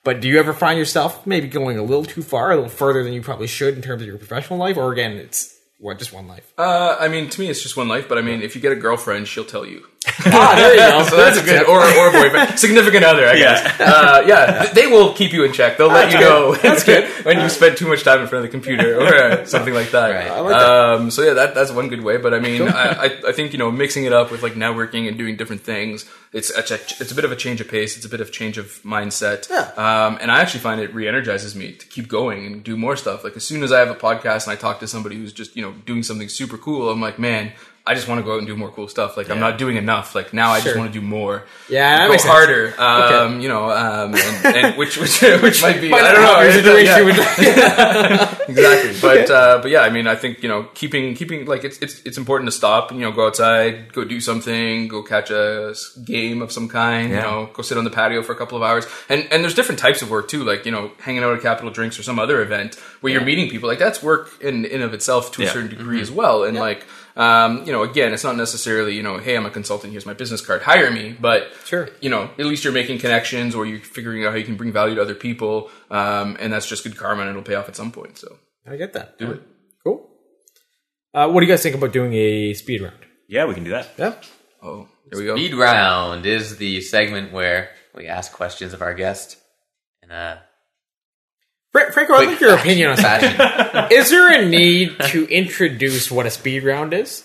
But do you ever find yourself maybe going a little too far, a little further than you probably should in terms of your professional life, or again, it's what just one life? Uh, I mean, to me, it's just one life. But I mean, if you get a girlfriend, she'll tell you. Ah, there you go. So that's a good, or, or boyfriend, significant other, I guess. Uh, yeah, th- they will keep you in check. They'll let you know. That's good when you spend too much time in front of the computer or uh, something like that. Right. Like. Um, so yeah, that that's one good way. But I mean, I, I, I think you know mixing it up with like networking and doing different things. It's a, ch- it's a bit of a change of pace. It's a bit of change of mindset. Yeah. Um, and I actually find it re-energizes me to keep going and do more stuff. Like as soon as I have a podcast and I talk to somebody who's just you know doing something super cool, I'm like, man. I just want to go out and do more cool stuff. Like I'm not doing enough. Like now, I just want to do more. Yeah, go harder. Um, You know, um, and, and which which which might be. I don't know. yeah exactly. But uh, but yeah, I mean, I think you know, keeping keeping like it's it's it's important to stop. and You know, go outside, go do something, go catch a game of some kind. You Yeah. know, go sit on the patio for a couple of hours. And and there's different types of work too, like you know, hanging out at Capital Drinks or some other event where you're meeting people. Like that's work in in of itself to a certain degree as well. And like. Um, you know, again, it's not necessarily, you know, hey, I'm a consultant, here's my business card, hire me. But, Sure. you know, at least you're making connections or you're figuring out how you can bring value to other people. Um, and that's just good karma and it'll pay off at some point. So, I get that. do it. Cool. Uh, what do you guys think about doing a speed round? Yeah, we can do that. Yeah. Oh, here we go. Speed round is the segment where we ask questions of our guest in a Fra- Franco, I'd like your opinion on something. fashion. Is there a need to introduce what a speed round is?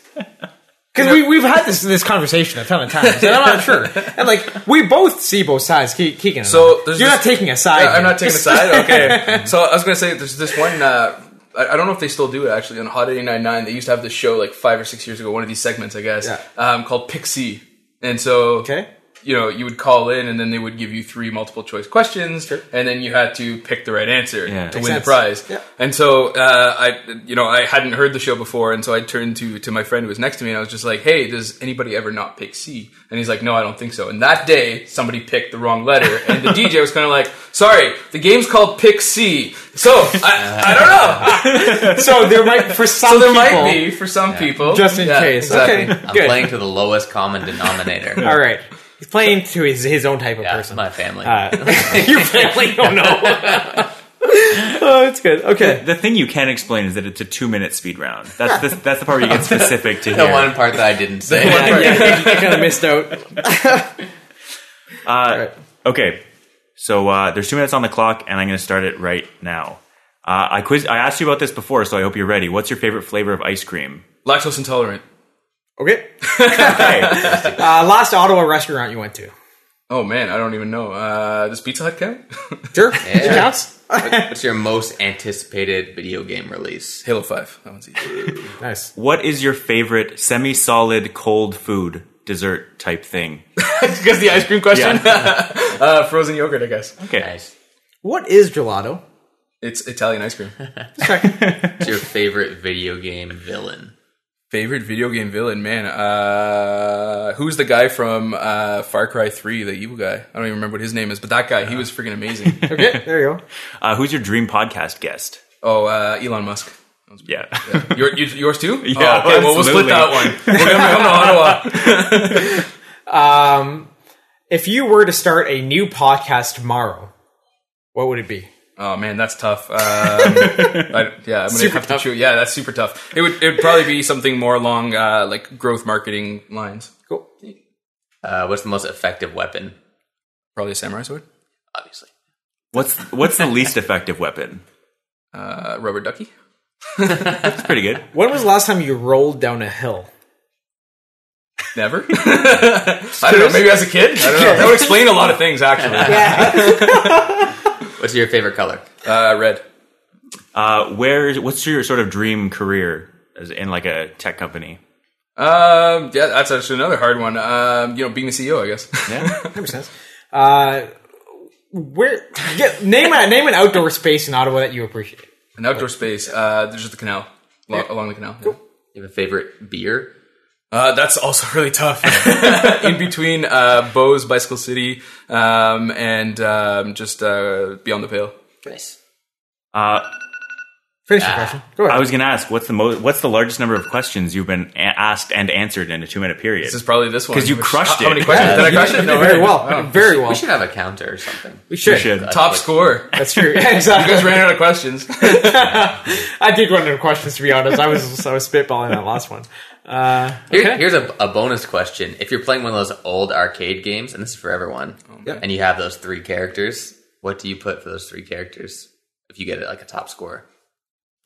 Because we, we've had this this conversation a ton of times, and I'm not sure. And like, we both see both sides. Ke- Keegan, So, there's you're this- not taking a side. Yeah, I'm not taking a side. Okay. so I was gonna say there's this one. Uh, I I don't know if they still do it actually on Hot 899. They used to have this show like five or six years ago. One of these segments, I guess, Yeah. um, called Pixie. And so, Okay. You know, you would call in, and then they would give you three multiple choice questions, and then you had to pick the right answer Yeah. to Makes win sense. the prize. Yeah. And so, uh, I, you know, I hadn't heard the show before, and so I turned to to my friend who was next to me, and I was just like, "Hey, does anybody ever not pick C?" And he's like, "No, I don't think so." And that day, somebody picked the wrong letter, and the DJ was kind of like, "Sorry, the game's called Pick C." So I, I don't know. So there might, for some So there people, might be for some people, just in Yeah, case. Exactly. Okay, I'm good. playing to the lowest common denominator. All right, he's playing to his his own type of Yeah, person. my family. Uh, your family, oh no. oh, it's good. Okay. The thing you can explain is that it's a two minute speed round. That's the, that's the part where you get specific to the hear. one part that I didn't say. The Yeah, yeah, you kind of missed out. Uh, okay, so uh, there's two minutes on the clock, and I'm going to start it right now. Uh, I quiz. I asked you about this before, so I hope you're ready. What's your favorite flavor of ice cream? Lactose intolerant. Okay. Okay, Uh, last Ottawa restaurant you went to? Oh man, I don't even know. Uh, does Pizza Hut count? Sure. It counts. What's your most anticipated video game release? Halo Five. That one's easy. Nice. what is your favorite semi-solid cold food dessert type thing? because the ice cream question. uh, frozen yogurt, I guess. Okay, Nice. What is gelato? It's Italian ice cream. What's your favorite video game villain? Favorite video game villain, man. Uh, who's the guy from uh, Far Cry Three? The evil guy. I don't even remember what his name is, but that guy, he was freaking amazing. Okay, there you go. uh, who's your dream podcast guest? oh, uh, Elon Musk. Yeah, Your, yours too? Yeah, Oh, okay, well we'll split that one. We're gonna come to Ottawa. Um, if you were to start a new podcast tomorrow, what would it be? Oh man, that's tough. Um, I, yeah, I'm gonna Super have tough. to choose. Yeah, that's super tough. It would it would probably be something more along uh, like growth marketing lines. Cool. Uh, what's the most effective weapon? Probably a samurai sword. Obviously. what's what's the least effective weapon? Uh, rubber ducky. That's pretty good. When was the last time you rolled down a hill? Never. I don't know. Maybe as a kid. I don't know. That would explain a lot of things, actually. What's your favorite color? Uh, red. Uh, where? What's your sort of dream career as in like a tech company? Um, yeah, that's actually another hard one. Um, you know, being the CEO, I guess. Yeah, That makes sense. Uh, where? Get, name a, name an outdoor space in Ottawa that you appreciate. An outdoor space. Uh, there's just the canal lo- along the canal. You have a favorite beer? Uh, that's also really tough. In between uh, Beau's, Bicycle City, um, and um, just uh, Beyond the Pale. Nice. uh, Finish your question. Go ahead. I was going to ask what's the most what's the largest number of questions you've been a- asked and answered in a two minute period? This is probably this one 'Cause you which- crushed how, How it. many questions did I crush it? No, very way. well. Wow. Very well. We should have a counter or something. We should. We should. Top like- score. That's true. Yeah, You exactly. guys ran out of questions. I did run out of questions to be honest. I was I was spitballing that last one. Uh, Here- Here's a, a bonus question: If you're playing one of those old arcade games, and this is for everyone, Yep. and you have those three characters, what do you put for those three characters if you get it like a top score?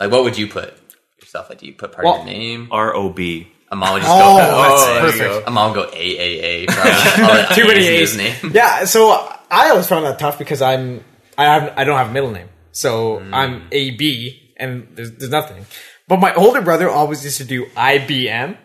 Like, what would you put yourself? Like, do you put part Well- of your name? R O B. Amal would just Oh, go. that's there you perfect. go. Amal go A A A. probably. All the Too many A's in A's. his name. Yeah, so I always found that tough because I'm I have I don't have a middle name, so I'm A B, and there's, there's nothing. But my older brother always used to do IBM,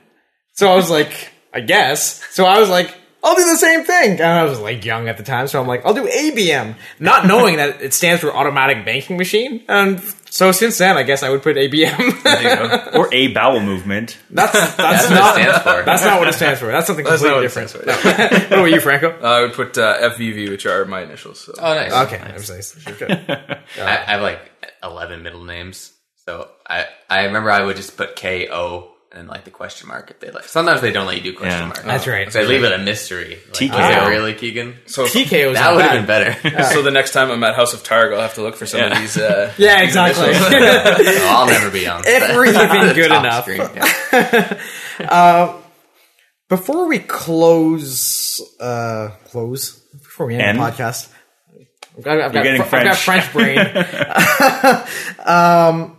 so I was like, I guess. So I was like, I'll do the same thing, and I was like young at the time, so I'm like, I'll do ABM, not knowing that it stands for automatic banking machine. And so since then, I guess I would put ABM. Or A bowel movement. that's that's, That's what not it stands for. that's not what it stands for. That's something That's not completely what it different. stands for. what about you, Franco? Uh, I would put uh, FVV, which are my initials. So. Oh, nice. Okay, that was nice. Good. I, I have like eleven middle names, so I I remember I would just put K O and like the question mark if they like. Sometimes they don't let you do question Yeah. mark. That's right. So they leave it a mystery. Like, TKO. Was it really Keegan? So, TKO was That would have been better. so the next time I'm at House of Targ, I'll have to look for some of Yeah. these. Uh, Yeah, exactly. Oh, I'll never be on. If we're even good enough. screen. Yeah. Before we close, uh, close before we end End? the podcast, I've got, I've got, getting Fr- I've got French brain. um,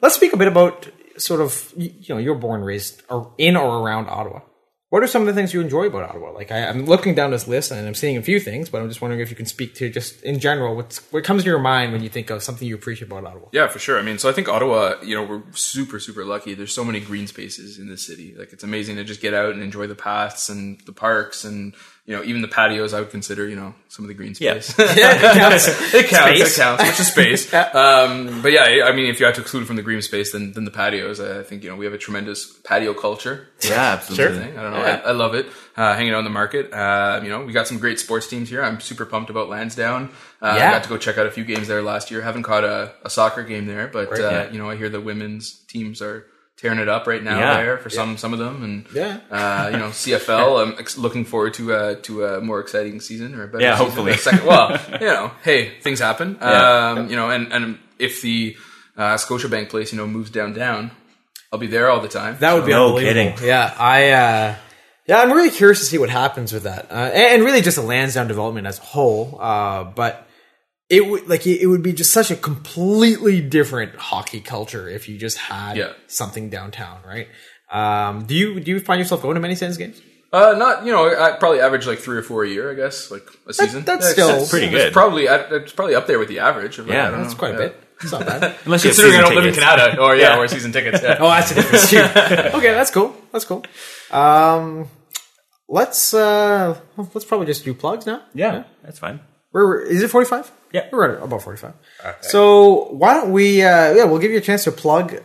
let's speak a bit about sort of you know you're born raised or in or around Ottawa. What are some of the things you enjoy about Ottawa? Like I, I'm looking down this list and I'm seeing a few things, but I'm just wondering if you can speak to just in general what's what comes to your mind when you think of something you appreciate about Ottawa. Yeah, for sure. I mean, so I think Ottawa, you know, we're super, super lucky. There's so many green spaces in the city. Like, it's amazing to just get out and enjoy the paths and the parks and, you know, even the patios. I would consider, you know, some of the green space. Yeah, it counts. it counts. Space. It counts. Which is space. um, but yeah, I mean, if you had to exclude it from the green space, then then the patios. I think you know we have a tremendous patio culture. Yeah, absolutely. thing. I don't know. I, I love it. Uh, hanging out in the market. Uh, you know, we got some great sports teams here. I'm super pumped about Lansdowne. Uh, I got to go check out a few games there last year. Haven't caught a, a soccer game there, but uh, yeah. you know, I hear the women's teams are tearing it up right now Yeah. there for some some of them, and Yeah. uh, you know, CFL. I'm ex- looking forward to uh, to a more exciting season or a better. Yeah, season. hopefully. A second, well, you know, hey, things happen. Yeah. Um, you know, and and if the uh, Scotiabank place, you know, moves downtown, I'll be there all the time. That would be No unbelievable. kidding. Yeah, I. Uh, yeah, I'm really curious to see what happens with that, uh, and, and really just the Lansdowne development as a whole. Uh, but it would like it, it would be just such a completely different hockey culture if you just had Yeah. something downtown, right? Um, do you do you find yourself going to many Sens games? Uh, not you know, I probably average like three or four a year, I guess, like a season. that's Yeah, still- it's- Pretty it's good. Probably, it's probably up there with the average. Of, Yeah, I don't That's know. quite a bit. It's not bad. Unless you have Considering I season don't live in. Canada, or yeah, Yeah. or season tickets. Yeah. oh, that's a difference too. okay, that's cool. That's cool. Um, let's uh, let's probably just do plugs now. Yeah, that's fine. We're is it forty five? Yeah. we're at about forty five. So why don't we? Uh, yeah, we'll give you a chance to plug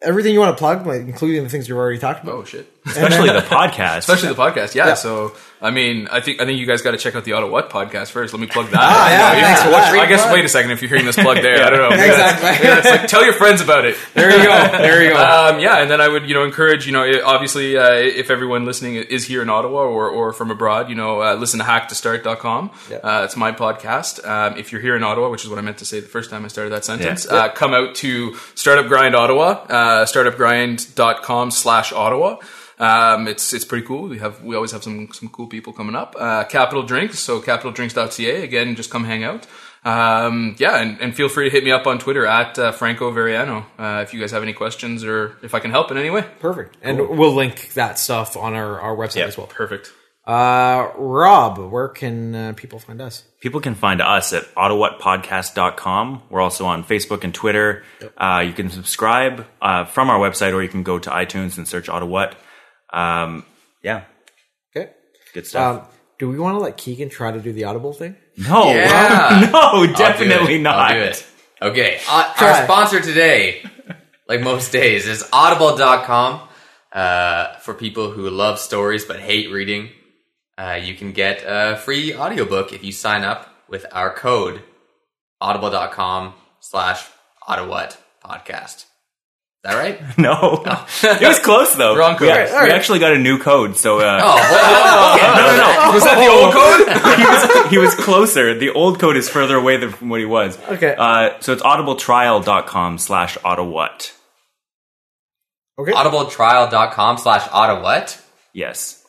everything you want to plug, like, including the things you've already talked about. Oh shit. Especially the podcast. Especially the podcast, yeah, Yeah. So, I mean, I think I think you guys got to check out the Ottawhat podcast first. Let me plug that. Ah, yeah, know, thanks for watch- that. I guess wait a second if you're hearing this plug there. I don't know. Exactly. Yeah, it's like tell your friends about it. There you go. There you go. Um, yeah, and then I would, you know, encourage, you know, obviously, uh, if everyone listening is here in Ottawa or, or from abroad, you know, uh, listen to hacktostart.com. Yeah. Uh, it's my podcast. Um, if you're here in Ottawa, which is what I meant to say the first time I started that sentence, Yeah. uh, come out to Startup Grind Ottawa, uh, startupgrind.com slash Ottawa. Um, it's it's pretty cool. We have we always have some some cool people coming up. Uh, Capital Drinks, so capitaldrinks.ca. Again, just come hang out. Um, yeah, and, and feel free to hit me up on Twitter at uh, Franco Varriano uh, if you guys have any questions or if I can help in any way. Perfect. And we'll link that stuff on our, our website Yeah. as well. Perfect. Uh, Rob, where can uh, people find us? People can find us at ottawhatpodcast.com. We're also on Facebook and Twitter. Uh, you can subscribe uh, from our website or you can go to iTunes and search Ottawhat. Um, yeah, Okay. good stuff. Um, do we want to let Keegan try to do the audible thing? no, Yeah. no, I'll do definitely it. not. I'll do it. Okay. Uh, our sponsor today, like most days, is audible.com. Uh, for people who love stories but hate reading, uh, you can get a free audiobook if you sign up with our code audible.com slash Ottawhat podcast. Is that right? No, it was close though. Wrong code. We, Alright, we alright. actually got a new code, so uh, Oh, hold on. no, no, no. Was that the old code? he, was, he was closer. The old code is further away than from what he was. Okay. Uh, so it's audibletrial.com slash ottawhat. Okay. audibletrial.com slash ottawhat? Yes.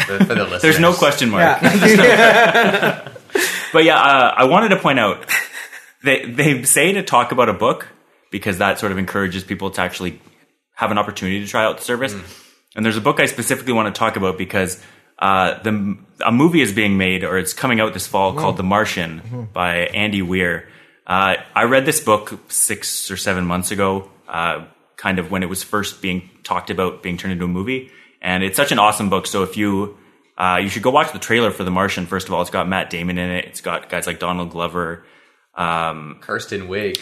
For, for the listeners. There's no question mark. Yeah. But yeah, uh, I wanted to point out they they say to talk about a book because that sort of encourages people to actually have an opportunity to try out the service. And there's a book I specifically want to talk about because uh, the a movie is being made or it's coming out this fall called The Martian by Andy Weir. Uh, I read this book six or seven months ago, uh, kind of when it was first being talked about being turned into a movie, and it's such an awesome book. So if you uh, you should go watch the trailer for The Martian. First of all, it's got Matt Damon in it. It's got guys like Donald Glover, um, Kirsten Wiig.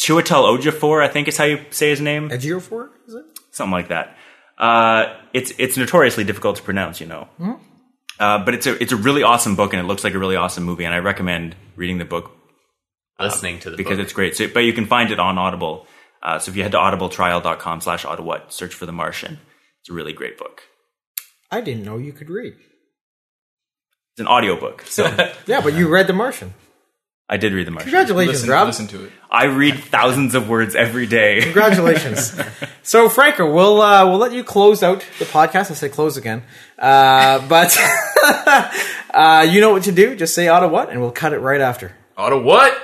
Chiwetel Ejiofor, I think is how you say his name, A Geo four is it? something like that. Uh, it's it's notoriously difficult to pronounce, you know. Uh, but it's a it's a really awesome book, and it looks like a really awesome movie. And I recommend reading the book Listening to the book. because book. it's great. So, but you can find it on Audible. Uh, so if you head to audibletrial.com slash ottawhat, search for The Martian. It's a really great book. I didn't know you could read. It's an audiobook. So Yeah, but you read The Martian. I did read The Martian. Congratulations, Listen, Rob. listen to it. I read thousands of words every day. Congratulations. so, Franco, we'll uh, we'll let you close out the podcast. I say close again, uh, but uh, you know what to do. Just say Ottawhat, and we'll cut it right after. Ottawhat?